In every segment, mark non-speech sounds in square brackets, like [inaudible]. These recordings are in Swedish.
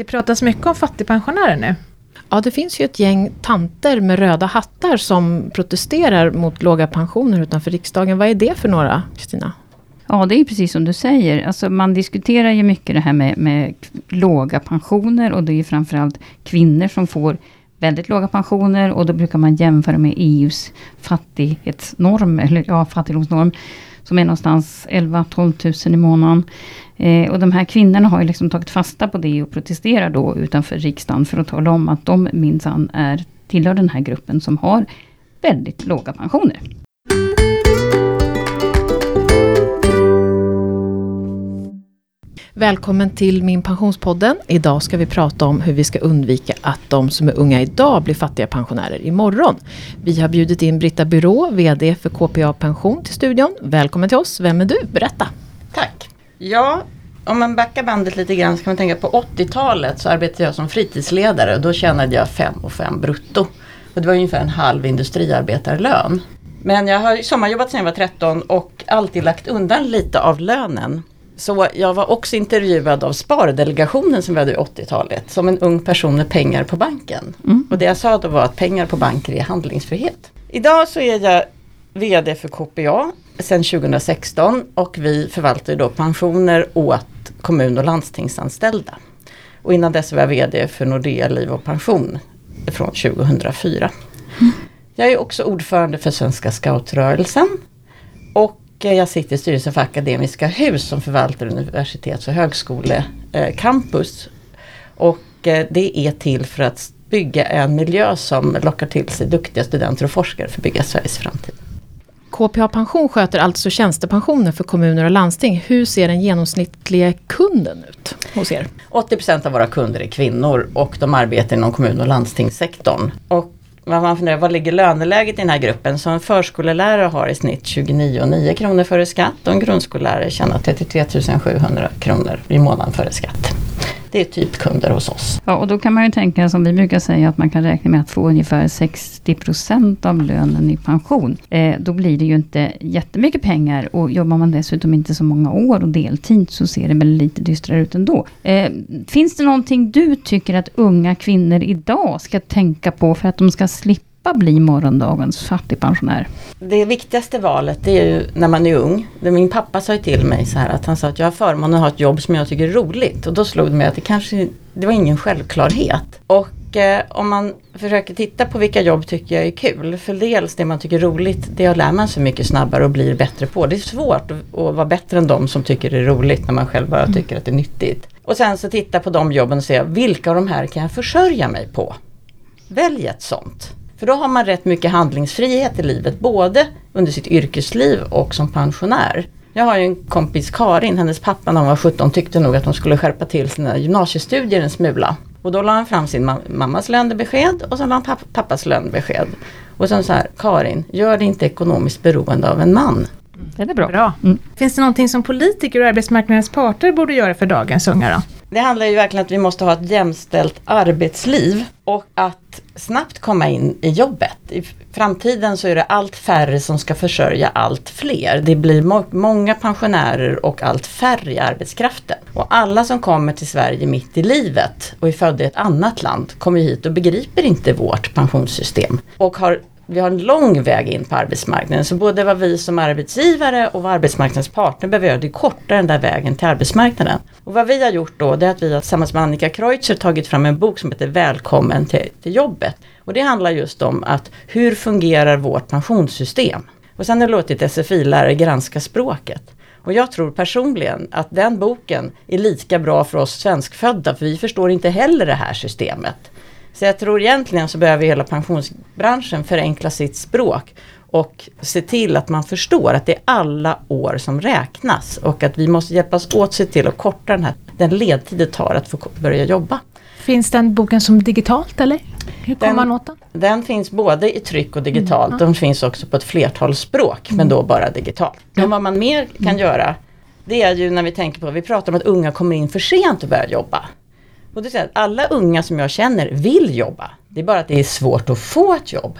Det pratas mycket om fattigpensionärer nu. Ja, det finns ju ett gäng tanter med röda hattar som protesterar mot låga pensioner utanför riksdagen. Vad är det för några, Kristina? Ja, det är precis som du säger. Alltså, man diskuterar ju mycket det här med, med låga pensioner och det är framförallt kvinnor som får väldigt låga pensioner och då brukar man jämföra med EUs fattighetsnorm, eller ja, fattigdomsnorm, som är någonstans 11-12 000 i månaden. Eh, och de här kvinnorna har ju liksom tagit fasta på det och protesterar då utanför riksdagen för att tala om att de minsann är, tillhör den här gruppen som har väldigt låga pensioner. Välkommen till Min Pensionspodden. Idag ska vi prata om hur vi ska undvika att de som är unga idag blir fattiga pensionärer imorgon. Vi har bjudit in Britta Byrå, VD för KPA Pension till studion. Välkommen till oss. Vem är du? Berätta. Tack. Ja, om man backar bandet lite grann så kan man tänka på 80-talet så arbetade jag som fritidsledare och då tjänade jag 5 och 5 brutto. Och det var ungefär en halv industriarbetarlön. Men jag har sommarjobbat sedan jag var 13 och alltid lagt undan lite av lönen. Så jag var också intervjuad av Spardelegationen som vi hade i 80-talet som en ung person med pengar på banken. Mm. Och det jag sa då var att pengar på banker är handlingsfrihet. Idag så är jag VD för KPA sedan 2016 och vi förvaltar då pensioner åt kommun och landstingsanställda. Och innan dess var jag VD för Nordea Liv och Pension från 2004. Mm. Jag är också ordförande för Svenska scoutrörelsen och jag sitter i styrelsen för Akademiska Hus som förvaltar universitets och högskolecampus. Och eh, det är till för att bygga en miljö som lockar till sig duktiga studenter och forskare för att bygga Sveriges framtid. KPA Pension sköter alltså tjänstepensioner för kommuner och landsting. Hur ser den genomsnittliga kunden ut hos er? 80% av våra kunder är kvinnor och de arbetar inom kommun och landstingssektorn. Och man funderar, vad ligger löneläget i den här gruppen? Så en förskollärare har i snitt 29,9 kronor före skatt och en grundskollärare tjänar 33 700 kronor i månaden före skatt. Det är typ kunder hos oss. Ja, och då kan man ju tänka som vi brukar säga att man kan räkna med att få ungefär 60% av lönen i pension. Eh, då blir det ju inte jättemycket pengar och jobbar man dessutom inte så många år och deltid så ser det väl lite dystrare ut ändå. Eh, finns det någonting du tycker att unga kvinnor idag ska tänka på för att de ska slippa slippa bli morgondagens fattigpensionär? Det viktigaste valet det är ju när man är ung. Min pappa sa ju till mig så här att han sa att jag har förmånen att ha ett jobb som jag tycker är roligt. Och då slog det mig att det kanske det var ingen självklarhet. Och eh, om man försöker titta på vilka jobb tycker jag är kul. För dels det man tycker är roligt, det lär man sig mycket snabbare och blir bättre på. Det är svårt att, att vara bättre än de som tycker det är roligt när man själv bara mm. tycker att det är nyttigt. Och sen så titta på de jobben och se vilka av de här kan jag försörja mig på. Välj ett sånt. För då har man rätt mycket handlingsfrihet i livet, både under sitt yrkesliv och som pensionär. Jag har ju en kompis Karin, hennes pappa när hon var 17 tyckte nog att hon skulle skärpa till sina gymnasiestudier en smula. Och då la han fram sin mammas lönebesked och sen la han pappas lönebesked. Och sen så här, Karin, gör dig inte ekonomiskt beroende av en man. Det är bra. bra. Mm. Finns det någonting som politiker och arbetsmarknadens parter borde göra för dagens unga då? Det handlar ju verkligen om att vi måste ha ett jämställt arbetsliv och att snabbt komma in i jobbet. I framtiden så är det allt färre som ska försörja allt fler. Det blir må många pensionärer och allt färre i arbetskraften. Och alla som kommer till Sverige mitt i livet och är födda i ett annat land kommer hit och begriper inte vårt pensionssystem och har vi har en lång väg in på arbetsmarknaden. Så både vad vi som arbetsgivare och vad arbetsmarknadens partner behöver göra, det är korta den där vägen till arbetsmarknaden. Och vad vi har gjort då, det är att vi har tillsammans med Annika Kreutzer tagit fram en bok som heter Välkommen till, till jobbet. Och det handlar just om att hur fungerar vårt pensionssystem? Och sen har jag låtit SFI-lärare granska språket. Och jag tror personligen att den boken är lika bra för oss svenskfödda, för vi förstår inte heller det här systemet. Så jag tror egentligen så behöver hela pensionsbranschen förenkla sitt språk och se till att man förstår att det är alla år som räknas och att vi måste hjälpas åt se till att korta den, här, den ledtid det tar att få börja jobba. Finns den boken som digitalt eller? Hur kommer man åt den? Den finns både i tryck och digitalt. Mm. Den finns också på ett flertal språk mm. men då bara digitalt. Men vad man mer kan mm. göra det är ju när vi tänker på, vi pratar om att unga kommer in för sent och börjar jobba. Och det är att alla unga som jag känner vill jobba. Det är bara att det är svårt att få ett jobb.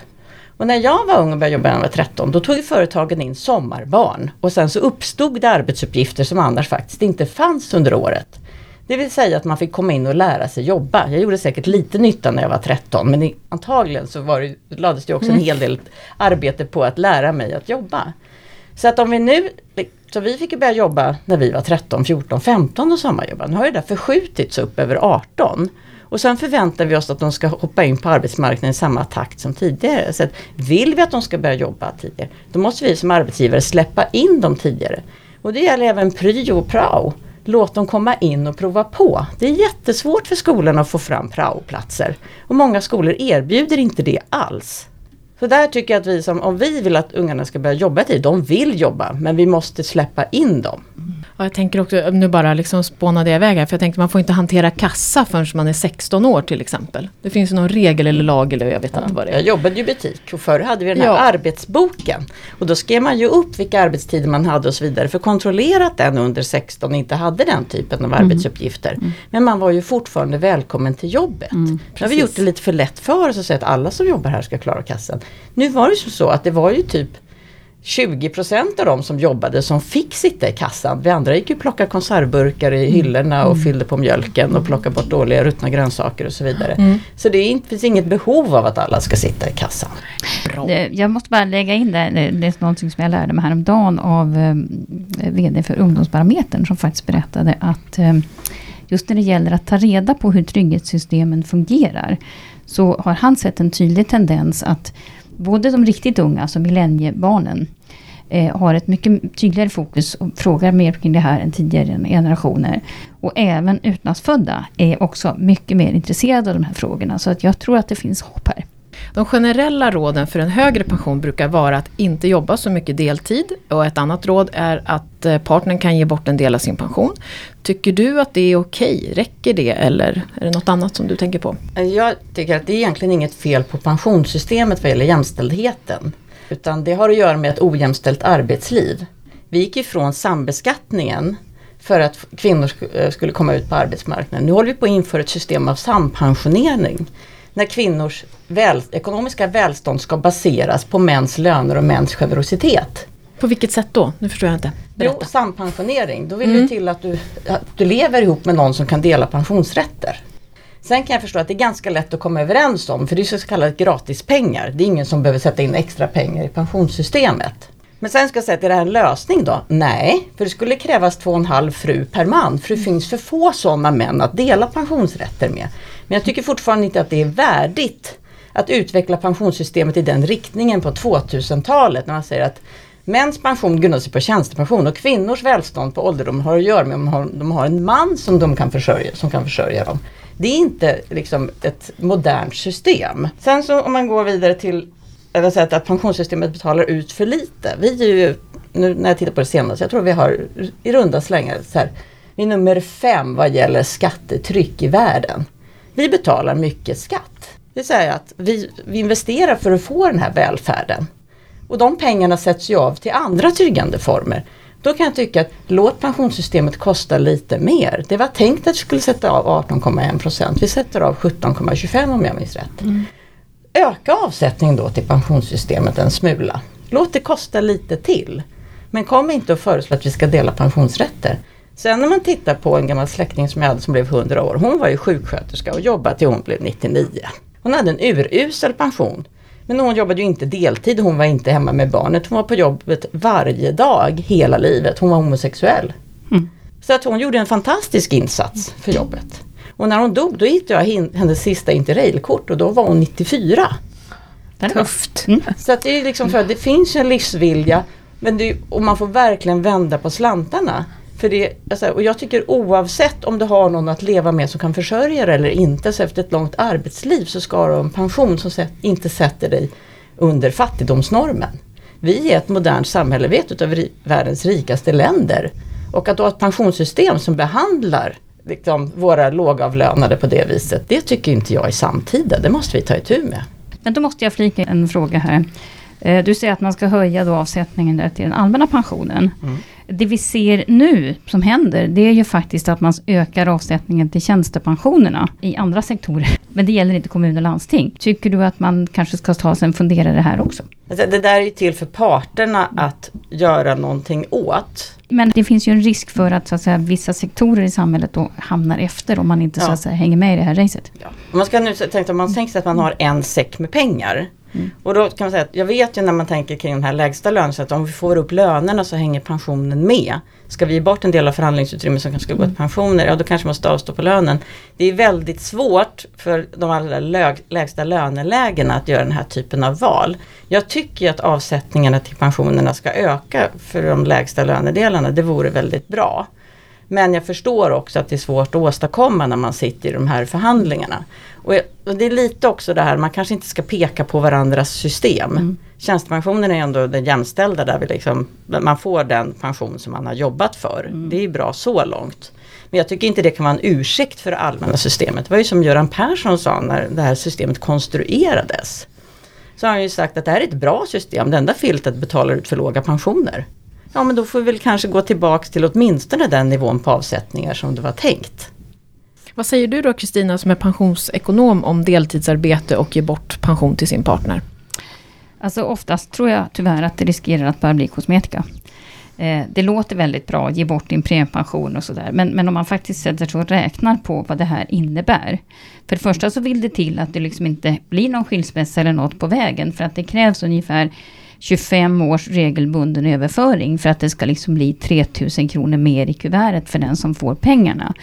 Och när jag var ung och började jobba när jag var 13, då tog företagen in sommarbarn. Och sen så uppstod det arbetsuppgifter som annars faktiskt inte fanns under året. Det vill säga att man fick komma in och lära sig jobba. Jag gjorde säkert lite nytta när jag var 13 men antagligen så var det, lades det också en mm. hel del arbete på att lära mig att jobba. Så att om vi nu, så vi fick börja jobba när vi var 13, 14, 15 och sommarjobba. Nu har det där förskjutits upp över 18. Och sen förväntar vi oss att de ska hoppa in på arbetsmarknaden i samma takt som tidigare. Så att vill vi att de ska börja jobba tidigare, då måste vi som arbetsgivare släppa in dem tidigare. Och det gäller även pryo och prao. Låt dem komma in och prova på. Det är jättesvårt för skolorna att få fram praoplatser. Och många skolor erbjuder inte det alls. Så där tycker jag att vi som, om vi vill att ungarna ska börja jobba tid, de vill jobba, men vi måste släppa in dem. Ja, jag tänker också, nu bara liksom spånade jag iväg här, för jag tänkte man får inte hantera kassa förrän man är 16 år till exempel. Det finns ju någon regel eller lag eller jag vet ja, inte vad det är. Jag jobbade ju i butik och förr hade vi den här ja. arbetsboken. Och då skrev man ju upp vilka arbetstider man hade och så vidare för kontrollera att den under 16 inte hade den typen av mm. arbetsuppgifter. Mm. Men man var ju fortfarande välkommen till jobbet. Mm, nu har vi gjort det lite för lätt för oss att säga att alla som jobbar här ska klara kassan. Nu var det ju så att det var ju typ 20% av de som jobbade som fick sitta i kassan. Vi andra gick ju plocka konservburkar i mm. hyllorna och mm. fyllde på mjölken och plockade bort dåliga ruttna grönsaker och så vidare. Mm. Så det är, finns inget behov av att alla ska sitta i kassan. Bra. Jag måste bara lägga in det, det är någonting som jag lärde mig häromdagen av eh, VD för Ungdomsbarometern som faktiskt berättade att eh, just när det gäller att ta reda på hur trygghetssystemen fungerar så har han sett en tydlig tendens att både de riktigt unga, alltså millenniebarnen, eh, har ett mycket tydligare fokus och frågar mer kring det här än tidigare generationer. Och även utlandsfödda är också mycket mer intresserade av de här frågorna. Så att jag tror att det finns hopp här. De generella råden för en högre pension brukar vara att inte jobba så mycket deltid. Och ett annat råd är att eh, partnern kan ge bort en del av sin pension. Tycker du att det är okej? Räcker det eller är det något annat som du tänker på? Eh, jag tycker att det är egentligen inget fel på pensionssystemet vad gäller jämställdheten. Utan det har att göra med ett ojämställt arbetsliv. Vi gick ifrån sambeskattningen för att kvinnor eh, skulle komma ut på arbetsmarknaden. Nu håller vi på att införa ett system av sampensionering när kvinnors väl, ekonomiska välstånd ska baseras på mäns löner och mäns generositet. På vilket sätt då? Nu förstår jag inte. Berätta. Jo, sampensionering. Då vill mm. det till att du, att du lever ihop med någon som kan dela pensionsrätter. Sen kan jag förstå att det är ganska lätt att komma överens om, för det är så kallade gratispengar. Det är ingen som behöver sätta in extra pengar i pensionssystemet. Men sen ska jag säga att är det här en lösning då? Nej, för det skulle krävas två och en halv fru per man. För det finns för få sådana män att dela pensionsrätter med. Men jag tycker fortfarande inte att det är värdigt att utveckla pensionssystemet i den riktningen på 2000-talet när man säger att mäns pension grundar sig på tjänstepension och kvinnors välstånd på ålderdom har att göra med om de har, en man som de kan försörja, som kan försörja dem. Det är inte liksom ett modernt system. Sen så om man går vidare till eller säga att pensionssystemet betalar ut för lite. Vi är ju, nu när jag tittar på det senaste, jag tror vi har i runda slängar så här, vi är nummer fem vad gäller skattetryck i världen. Vi betalar mycket skatt. Det säga att vi, vi investerar för att få den här välfärden. Och de pengarna sätts ju av till andra tryggande former. Då kan jag tycka att låt pensionssystemet kosta lite mer. Det var tänkt att vi skulle sätta av 18,1 procent. Vi sätter av 17,25 om jag minns rätt. Mm. Öka avsättningen då till pensionssystemet en smula. Låt det kosta lite till. Men kom inte och föreslå att vi ska dela pensionsrätter. Sen när man tittar på en gammal släkting som jag hade som blev 100 år. Hon var ju sjuksköterska och jobbade till hon blev 99. Hon hade en urusel pension. Men hon jobbade ju inte deltid, hon var inte hemma med barnet. Hon var på jobbet varje dag hela livet. Hon var homosexuell. Mm. Så att hon gjorde en fantastisk insats för jobbet. Och när hon dog då hittade jag hennes sista interrailkort och då var hon 94. Tufft. Mm. Så att det är liksom för det finns en livsvilja men det, och man får verkligen vända på slantarna. För det, alltså, och jag tycker oavsett om du har någon att leva med som kan försörja dig eller inte, så efter ett långt arbetsliv så ska du ha en pension som inte sätter dig under fattigdomsnormen. Vi är ett modernt samhälle, vi är ett av världens rikaste länder. Och att ha ett pensionssystem som behandlar liksom, våra lågavlönade på det viset, det tycker inte jag är samtida. Det måste vi ta itu med. Men då måste jag flika en fråga här. Eh, du säger att man ska höja då avsättningen till den allmänna pensionen. Mm. Det vi ser nu som händer, det är ju faktiskt att man ökar avsättningen till tjänstepensionerna i andra sektorer. Men det gäller inte kommun och landsting. Tycker du att man kanske ska ta sig en funderare här också? Alltså, det där är ju till för parterna att göra någonting åt. Men det finns ju en risk för att, så att säga, vissa sektorer i samhället då hamnar efter om man inte Ja. så att säga, hänger med i det här racet. Ja. Om man ska nu tänka om man tänker sig att man har en säck med pengar. Mm. Och då kan man säga att jag vet ju när man tänker kring den här lägsta lönen så att om vi får upp lönerna så hänger pensionen med. Ska vi ge bort en del av förhandlingsutrymmet som kanske ska gå till pensioner, ja då kanske man måste avstå på lönen. Det är väldigt svårt för de allra lägsta lönelägena att göra den här typen av val. Jag tycker ju att avsättningarna till pensionerna ska öka för de lägsta lönedelarna, det vore väldigt bra. Men jag förstår också att det är svårt att åstadkomma när man sitter i de här förhandlingarna. Och, det är lite också det här, man kanske inte ska peka på varandras system. Mm. Tjänstepensionen är ändå den jämställda där vi liksom, man får den pension som man har jobbat för. Mm. Det är bra så långt. Men jag tycker inte det kan vara en ursäkt för det allmänna systemet. Det var ju som Göran Persson sa när det här systemet konstruerades. Så har han ju sagt att det här är ett bra system, det enda filtet betalar ut för låga pensioner. Ja men då får vi väl kanske gå tillbaks till åtminstone den nivån på avsättningar som det var tänkt. Vad säger du då Kristina som är pensionsekonom om deltidsarbete och ge bort pension till sin partner? Alltså oftast tror jag tyvärr att det riskerar att bara bli kosmetika. Eh, det låter väldigt bra, ge bort din premiepension och sådär. Men, men om man faktiskt sätter sig och räknar på vad det här innebär. För det första så vill det till att det liksom inte blir någon skilsmässa eller något på vägen. För att det krävs ungefär 25 års regelbunden överföring för att det ska liksom bli 3000 kronor mer i kuvertet för den som får pengarna.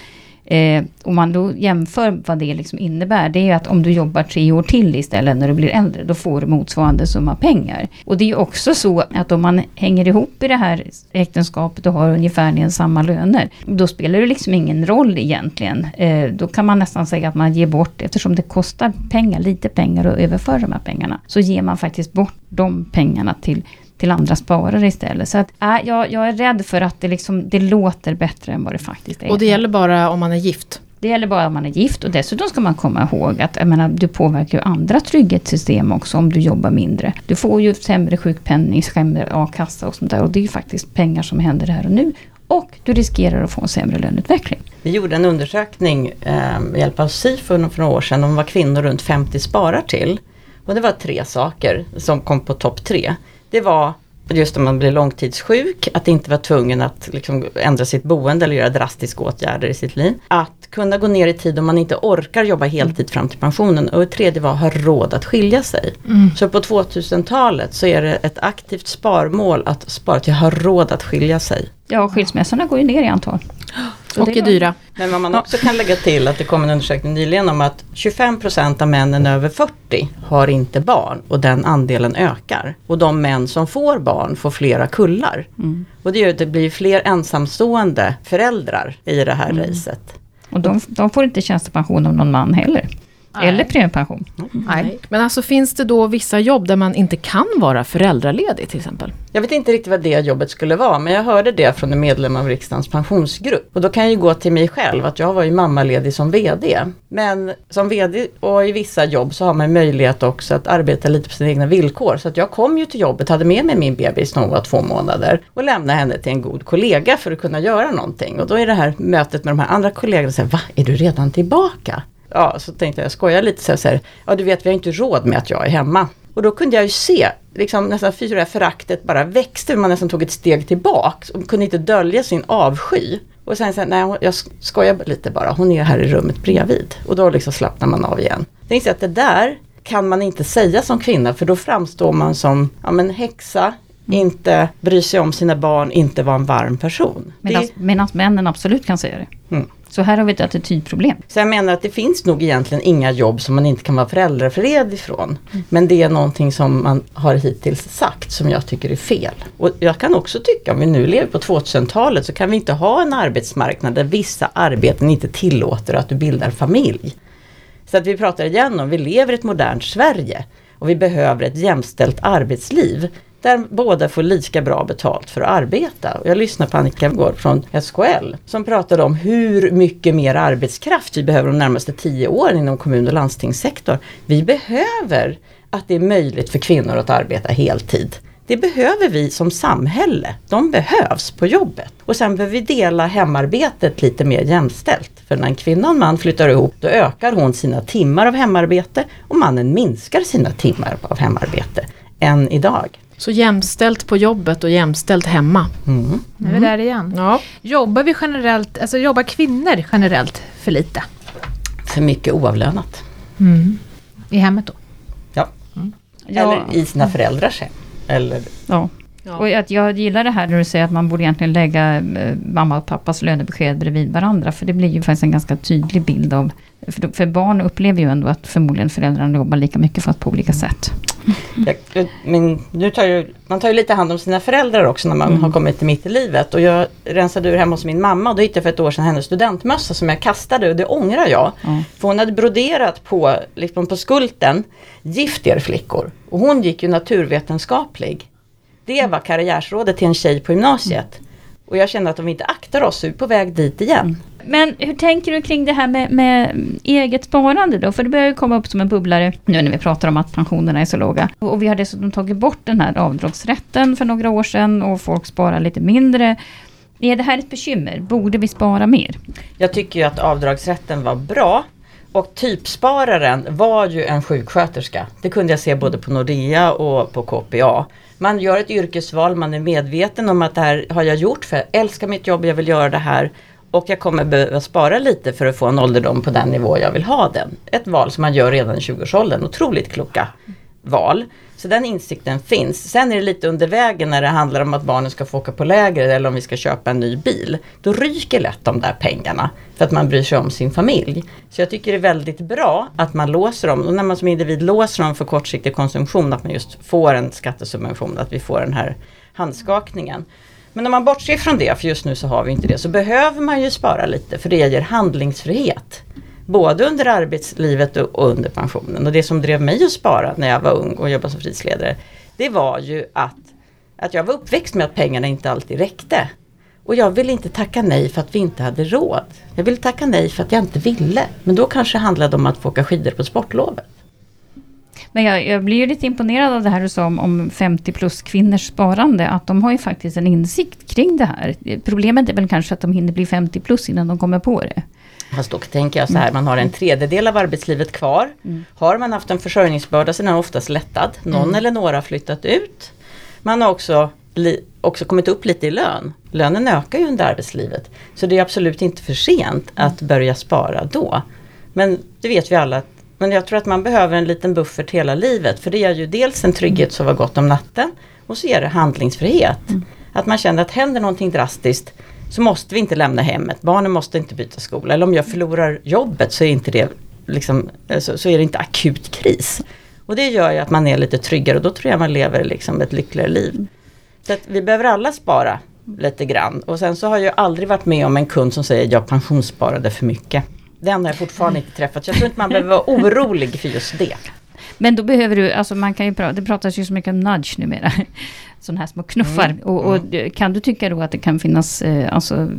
Eh, om man då jämför vad det liksom innebär, det är ju att om du jobbar tre år till istället när du blir äldre, då får du motsvarande summa pengar. Och det är också så att om man hänger ihop i det här äktenskapet och har ungefärligen samma löner, då spelar det liksom ingen roll egentligen. Eh, då kan man nästan säga att man ger bort, eftersom det kostar pengar, lite pengar att överföra de här pengarna, så ger man faktiskt bort de pengarna till till andra sparare istället. Så att, äh, jag, jag är rädd för att det, liksom, det låter bättre än vad det faktiskt är. Och det gäller bara om man är gift. Det gäller bara om man är gift och dessutom ska man komma ihåg att jag menar, du påverkar ju andra trygghetssystem också om du jobbar mindre. Du får ju sämre sjukpenning, sämre a-kassa och sånt där och det är ju faktiskt pengar som händer här och nu. Och du riskerar att få en sämre löneutveckling. Vi gjorde en undersökning eh, med hjälp av SIFO för några år sedan om vad kvinnor runt 50 sparar till. Och det var tre saker som kom på topp tre. Det var just om man blir långtidssjuk, att inte vara tvungen att liksom ändra sitt boende eller göra drastiska åtgärder i sitt liv. Att kunna gå ner i tid om man inte orkar jobba heltid fram till pensionen. Och det tredje var att ha råd att skilja sig. Så på 2000-talet så är det ett aktivt sparmål att spara till att ha råd att skilja sig. Ja, och skilsmässorna går ju ner i antal. Så Och det är dyra. Men vad man också kan lägga till att det kom en undersökning nyligen om att 25% av männen över 40 har inte barn och den andelen ökar. Och de män som får barn får flera kullar. Mm. Och det gör att det blir fler ensamstående föräldrar i det här racet. Och de, de får inte tjänstepension av någon man heller. Eller premiepension. Nej. Men alltså finns det då vissa jobb där man inte kan vara föräldraledig till exempel? Jag vet inte riktigt vad det jobbet skulle vara men jag hörde det från en medlem av riksdagens pensionsgrupp. Och då kan jag ju gå till mig själv att jag var ju mammaledig som VD. Men som VD och i vissa jobb så har man möjlighet också att arbeta lite på sina egna villkor. Så att jag kom ju till jobbet, hade med mig min bebis när hon var två månader och lämnade henne till en god kollega för att kunna göra någonting. Och då är det här mötet med de här andra kollegorna så här, va, är du redan tillbaka? Ja, så tänkte jag, jag skojar lite så här, så här, ja du vet vi har inte råd med att jag är hemma. Och då kunde jag ju se, liksom nästan fy, det här föraktet bara växte, man nästan tog ett steg tillbaks och kunde inte dölja sin avsky. Och sen så här, nej jag skojar lite bara, hon är här i rummet bredvid. Och då liksom slappnar man av igen. Jag tänkte att det där kan man inte säga som kvinna för då framstår man som, ja men häxa, inte bry sig om sina barn, inte vara en varm person. Medan männen absolut kan säga det. Mm. Så här har vi ett attitydproblem. Så jag menar att det finns nog egentligen inga jobb som man inte kan vara föräldrafred ifrån. Men det är någonting som man har hittills sagt som jag tycker är fel. Och jag kan också tycka, om vi nu lever på 2000-talet så kan vi inte ha en arbetsmarknad där vissa arbeten inte tillåter att du bildar familj. Så att vi pratar igen om, vi lever i ett modernt Sverige och vi behöver ett jämställt arbetsliv där båda får lika bra betalt för att arbeta. Och jag lyssnade på Annika Gård från SKL som pratade om hur mycket mer arbetskraft vi behöver de närmaste tio åren inom kommun och landstingssektorn. Vi behöver att det är möjligt för kvinnor att arbeta heltid. Det behöver vi som samhälle. De behövs på jobbet. Och sen behöver vi dela hemarbetet lite mer jämställt. För när en kvinna och en man flyttar ihop då ökar hon sina timmar av hemarbete och mannen minskar sina timmar av hemarbete än idag. Så jämställt på jobbet och jämställt hemma. Mm. Nu är vi där igen. Ja. Jobbar vi generellt, alltså jobbar kvinnor generellt för lite? För mycket oavlönat. I hemmet då? Ja. Ja. Eller i sina föräldrars hem. Eller, Ja. Ja. Och att jag gillar det här när du säger att man borde egentligen lägga eh, mamma och pappas lönebesked bredvid varandra. För det blir ju faktiskt en ganska tydlig bild av... För, för barn upplever ju ändå att förmodligen föräldrarna jobbar lika mycket fast på olika sätt. jag, men nu tar ju, man tar ju lite hand om sina föräldrar också när man har kommit till mitt i livet. Och jag rensade ur hemma hos min mamma och då hittade jag för ett år sedan hennes studentmössa som jag kastade och det ångrar jag. Ja. För hon hade broderat på, liksom på skulten, gift er flickor. Och hon gick ju naturvetenskaplig. Det var karriärsrådet till en tjej på gymnasiet. Och jag kände att om vi inte aktar oss så är vi på väg dit igen. Men hur tänker du kring det här med, med eget sparande då? För det börjar ju komma upp som en bubblare nu när vi pratar om att pensionerna är så låga. Och, vi har dessutom tagit bort den här avdragsrätten för några år sedan och folk sparar lite mindre. Är det här ett bekymmer? Borde vi spara mer? Jag tycker ju att avdragsrätten var bra. Och typspararen var ju en sjuksköterska. Det kunde jag se både på Nordea och på KPA. Man gör ett yrkesval, man är medveten om att det här har jag gjort för jag älskar mitt jobb, jag vill göra det här. Och jag kommer behöva spara lite för att få en ålderdom på den nivå jag vill ha den. Ett val som man gör redan i 20-årsåldern, otroligt kloka val. Så den insikten finns. Sen är det lite under vägen när det handlar om att barnen ska få åka på läger eller om vi ska köpa en ny bil. Då ryker lätt de där pengarna för att man bryr sig om sin familj. Så jag tycker det är väldigt bra att man låser dem och när man som individ låser dem för kortsiktig konsumtion att man just får en skattesubvention, att vi får den här handskakningen. Men om man bortser från det, för just nu så har vi inte det, så behöver man ju spara lite för det ger handlingsfrihet. Både under arbetslivet och under pensionen. Och det som drev mig att spara när jag var ung och jobbade som fritidsledare, det var ju att, att jag var uppväxt med att pengarna inte alltid räckte. Och jag ville inte tacka nej för att vi inte hade råd. Jag ville tacka nej för att jag inte ville. Men då kanske det handlade om att få åka skidor på sportlovet. Men jag, jag blir ju lite imponerad av det här du sa om, om 50 plus kvinnors sparande. Att de har ju faktiskt en insikt kring det här. Problemet är väl kanske att de hinner bli 50 plus innan de kommer på det. Fast då tänker jag så här, man har en tredjedel av arbetslivet kvar. Har man haft en försörjningsbörda så är den oftast lättad. Någon eller några har flyttat ut. Man har också, också kommit upp lite i lön. Lönen ökar ju under arbetslivet. Så det är absolut inte för sent att börja spara då. Men det vet vi alla. Men jag tror att man behöver en liten buffert hela livet. För det är ju dels en trygghet så var gott om natten. Och så är det handlingsfrihet. Att man känner att händer någonting drastiskt så måste vi inte lämna hemmet. Barnen måste inte byta skola. Eller om jag förlorar jobbet så är, inte det, liksom, eh, så, så är det inte akut kris. Och det gör ju att man är lite tryggare och då tror jag man lever liksom ett lyckligare liv. Så att vi behöver alla spara lite grann. Och sen så har jag aldrig varit med om en kund som säger jag pensionssparade för mycket. Den har jag fortfarande inte träffat. Så jag tror inte man behöver vara orolig för just det. Men då behöver du, alltså man kan ju prata, det pratas ju så mycket om nudge numera. [laughs] Sådana här små knuffar. Och, och kan du tycka då att det kan finnas eh, alltså,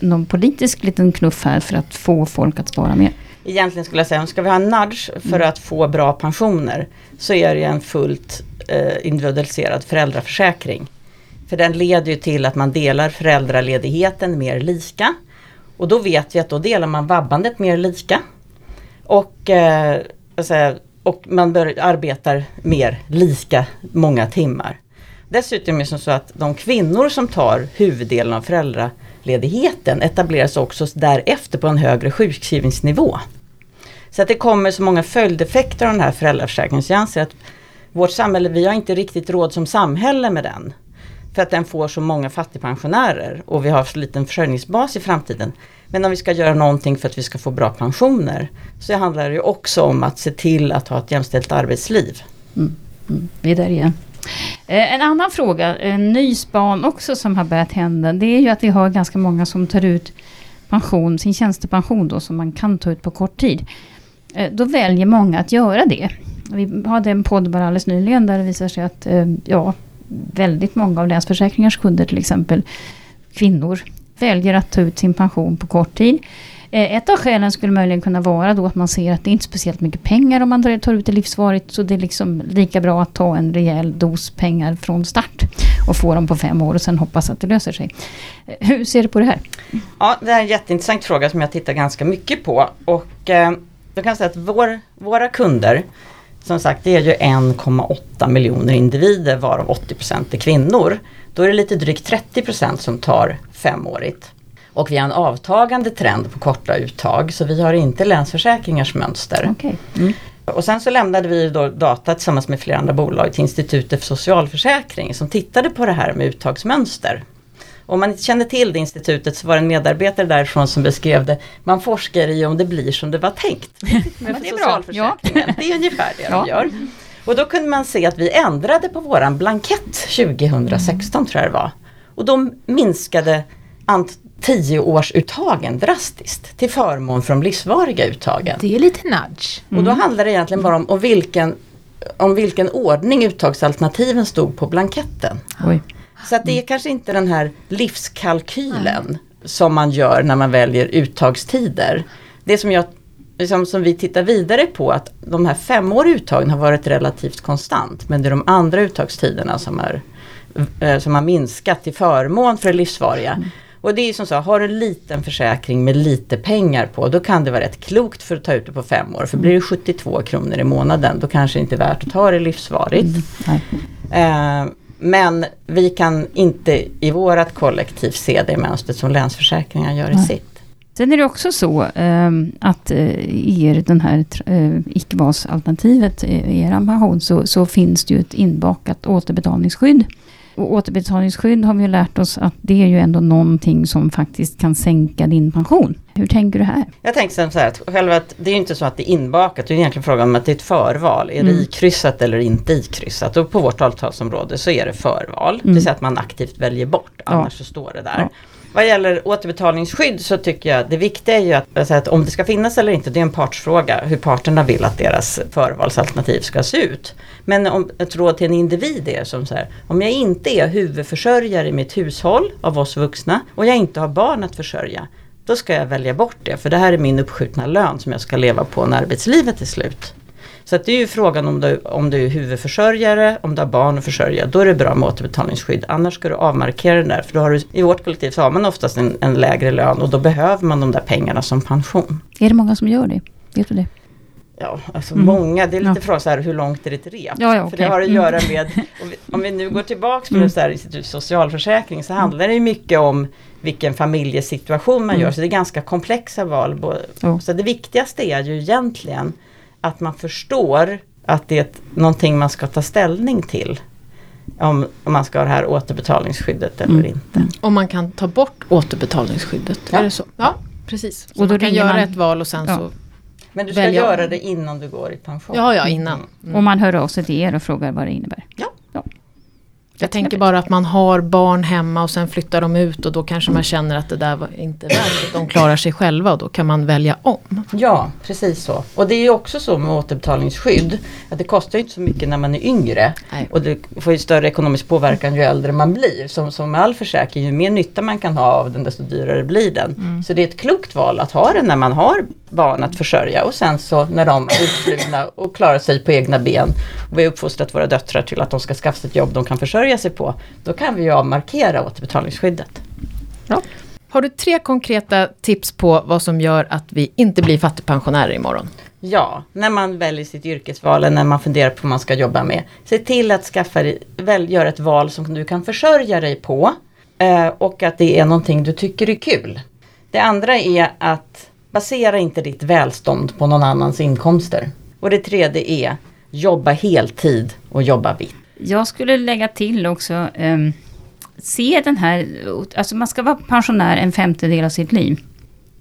någon politisk liten knuff här för att få folk att spara mer? Egentligen skulle jag säga, om ska vi ha en nudge för att få bra pensioner så är det en fullt eh, individualiserad föräldraförsäkring. För den leder ju till att man delar föräldraledigheten mer lika. Och då vet vi att då delar man vabbandet mer lika. Och, eh, jag, och man bör, arbetar mer lika många timmar. Dessutom är det så att de kvinnor som tar huvuddelen av föräldraledigheten etableras också därefter på en högre sjukskrivningsnivå. Så att det kommer så många följdeffekter av den här föräldraförsäkringen. Så jag anser att vårt samhälle, vi har inte riktigt råd som samhälle med den. För att den får så många fattigpensionärer och vi har så liten försörjningsbas i framtiden. Men om vi ska göra någonting för att vi ska få bra pensioner så handlar det ju också om att se till att ha ett jämställt arbetsliv. Mm, mm. vi är där igen. Eh, en annan fråga, en ny span också som har börjat hända. Det är ju att vi har ganska många som tar ut pension, sin tjänstepension då som man kan ta ut på kort tid. Eh, då väljer många att göra det. Vi hade en podd bara alldeles nyligen där det visar sig att eh, ja, väldigt många av Länsförsäkringars kunder till exempel, kvinnor, väljer att ta ut sin pension på kort tid. Eh, ett av skälen skulle möjligen kunna vara då att man ser att det inte är speciellt mycket pengar om man tar ut det livsvarigt. Så det är liksom lika bra att ta en rejäl dos pengar från start. Och få dem på fem år och sen hoppas att det löser sig. Eh, hur ser du på det här? Ja, det är en jätteintressant fråga som jag tittar ganska mycket på. Och eh, då kan jag säga att vår, våra kunder som sagt det är ju 1,8 miljoner individer varav 80 är kvinnor. Då är det lite drygt 30% som tar femårigt. Och vi har en avtagande trend på korta uttag så vi har inte Länsförsäkringars mönster. Okay. Mm. Och sen så lämnade vi då data tillsammans med flera andra bolag till Institutet för socialförsäkring som tittade på det här med uttagsmönster. Om man inte kände till det institutet så var det en medarbetare därifrån som beskrev det. Man forskar i om det blir som det var tänkt. [laughs] Med det, är bra. Ja. det är ungefär det ja. de gör. Och då kunde man se att vi ändrade på våran blankett 2016 tror jag det var. Och då minskade tioårsuttagen drastiskt till förmån för de livsvariga uttagen. Det är lite nudge. Mm. Och då handlar det egentligen bara om, om, vilken, om vilken ordning uttagsalternativen stod på blanketten. Oj. Så att det är kanske inte den här livskalkylen Nej. som man gör när man väljer uttagstider. Det som, jag, liksom, som vi tittar vidare på att de här femåriga uttagen har varit relativt konstant men det är de andra uttagstiderna som, är, eh, som har minskat till förmån för det livsvariga. Mm. Och det är som så, har du en liten försäkring med lite pengar på då kan det vara rätt klokt för att ta ut det på fem år. För blir det 72 kronor i månaden då kanske det inte är värt att ta det livsvarigt. Mm. Eh, men vi kan inte i vårat kollektiv se det mönstret som Länsförsäkringar gör i sitt. Sen är det också så eh, att i er, den här eh, icke-basalternativet i er pension så, så finns det ju ett inbakat återbetalningsskydd och återbetalningsskydd har vi lärt oss att det är ju ändå någonting som faktiskt kan sänka din pension. Hur tänker du här? Jag tänker så här att själva att det är inte så att det är inbakat, det är egentligen frågan om att det är ett förval. Är mm. det ikryssat eller inte ikryssat? Och på vårt avtalsområde så är det förval. Mm. Det vill säga att man aktivt väljer bort, annars ja. så står det där. Ja. Vad gäller återbetalningsskydd så tycker jag det viktiga är ju att, alltså att, om det ska finnas eller inte, det är en partsfråga hur parterna vill att deras förvalsalternativ ska se ut. Men om ett råd till en individ är som så här, om jag inte är huvudförsörjare i mitt hushåll av oss vuxna och jag inte har barn att försörja, då ska jag välja bort det för det här är min uppskjutna lön som jag ska leva på när arbetslivet är slut. Så att det är ju frågan om du, om du är huvudförsörjare, om du har barn att försörja, då är det bra med återbetalningsskydd. Annars ska du avmarkera den där, för då har du, i vårt kollektiv så har man oftast en, en lägre lön och då behöver man de där pengarna som pension. Är det många som gör det? Vet du det? Ja, alltså mm. många, det är lite ja. fråga så här, hur långt är det ett rep? Ja, ja, okay. För det har att göra mm. med, om vi, om vi nu går tillbaks mm. så här, socialförsäkring så handlar det ju mycket om vilken familjesituation man mm. gör, så det är ganska komplexa val. Så det viktigaste är ju egentligen att man förstår att det är någonting man ska ta ställning till. Om, om man ska ha det här återbetalningsskyddet eller mm. inte. Om man kan ta bort återbetalningsskyddet, ja. är det så? Ja, precis. Så och då man kan göra man... ett val och sen ja. så Men du ska göra det innan du går i pension? Ja, ja innan. Mm. Och man hör av sig till er och frågar vad det innebär? Ja. Ja. Jag tänker bara att man har barn hemma och sen flyttar de ut och då kanske man känner att det där var inte värt de klarar sig själva och då kan man välja om. Ja, precis så. Och det är ju också så med återbetalningsskydd att det kostar inte så mycket när man är yngre Nej. och det får ju större ekonomisk påverkan ju äldre man blir. Som, som med all försäkring, ju mer nytta man kan ha av den desto dyrare blir den. Mm. Så det är ett klokt val att ha den när man har barn att försörja och sen så när de är utflugna och klarar sig på egna ben och vi har uppfostrat våra döttrar till att de ska skaffa sig ett jobb de kan försörja sig på. Då kan vi ju avmarkera återbetalningsskyddet. Ja. Har du tre konkreta tips på vad som gör att vi inte blir fattigpensionärer imorgon? Ja, när man väljer sitt yrkesval eller när man funderar på vad man ska jobba med. Se till att skaffa dig, väl, göra ett val som du kan försörja dig på eh, och att det är någonting du tycker är kul. Det andra är att basera inte ditt välstånd på någon annans inkomster. Och det tredje är jobba heltid och jobba vitt. Jag skulle lägga till också, um, se den här, alltså man ska vara pensionär en femtedel av sitt liv.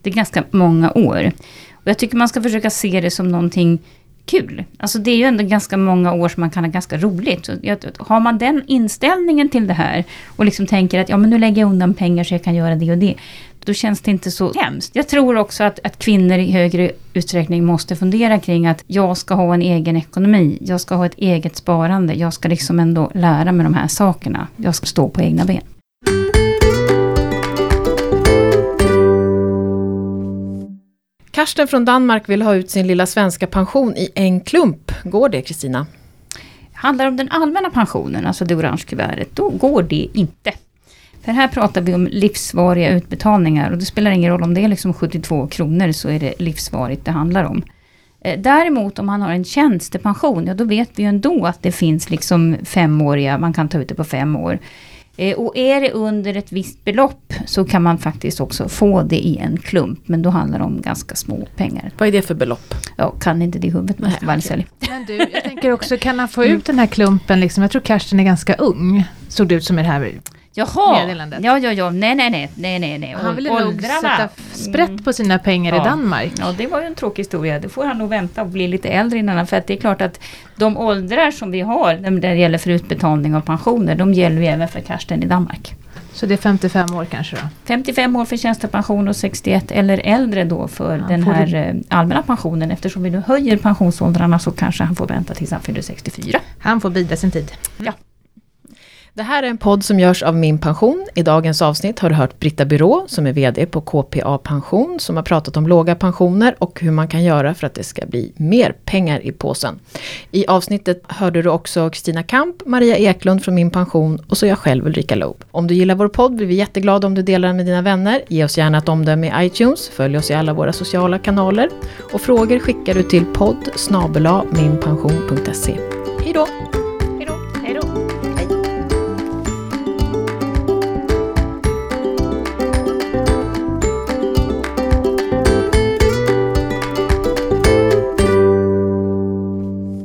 Det är ganska många år. Och jag tycker man ska försöka se det som någonting kul. Alltså det är ju ändå ganska många år som man kan ha ganska roligt. Så har man den inställningen till det här och liksom tänker att ja men nu lägger jag undan pengar så jag kan göra det och det då känns det inte så hemskt. Jag tror också att, att kvinnor i högre utsträckning måste fundera kring att jag ska ha en egen ekonomi, jag ska ha ett eget sparande, jag ska liksom ändå lära mig de här sakerna. Jag ska stå på egna ben. Karsten från Danmark vill ha ut sin lilla svenska pension i en klump. Går det Kristina? Handlar det om den allmänna pensionen, alltså det orange kuvertet, då går det inte. För här pratar vi om livsvariga utbetalningar och det spelar ingen roll om det är liksom 72 kronor så är det livsvarigt det handlar om. Eh, Däremot om man har en tjänstepension, ja då vet vi ju ändå att det finns liksom femåriga, man kan ta ut det på fem år. Eh, Och är det under ett visst belopp så kan man faktiskt också få det i en klump, men då handlar det om ganska små pengar. Vad är det för belopp? Jag kan inte det i huvudet, måste Nej, vara okej. ärlig. Men du, jag tänker också, kan han få ut [laughs] den här klumpen liksom? Jag tror Karsten är ganska ung. Såg det ut som i det här. Jaha! Meddelandet. Ja, ja, ja, nej, nej, nej, nej, nej, nej. Han ville nog sätta sprätt på sina pengar Ja. i Danmark. Ja, det var ju en tråkig historia. Det får han nog vänta och bli lite äldre innan. han- För att det är klart att de åldrar som vi har när det gäller för utbetalning av pensioner, de gäller ju även för Karsten i Danmark. Så det är 55 år kanske då? 55 år för tjänstepension och 61 eller äldre då för Ja, den här du- eh, allmänna pensionen. Eftersom vi nu höjer pensionsåldrarna så kanske han får vänta tills han fyller 64. Han får bida sin tid. Det här är en podd som görs av Min Pension. I dagens avsnitt har du hört Britta Byrå, som är VD på KPA Pension, som har pratat om låga pensioner och hur man kan göra för att det ska bli mer pengar i påsen. I avsnittet hörde du också Kristina Kamp, Maria Eklund från Min Pension och så jag själv Ulrika Loob. Om du gillar vår podd blir vi jätteglada om du delar den med dina vänner. Ge oss gärna ett omdöme i iTunes, följ oss i alla våra sociala kanaler och frågor skickar du till podd minpension.se. Hej då! Hej då!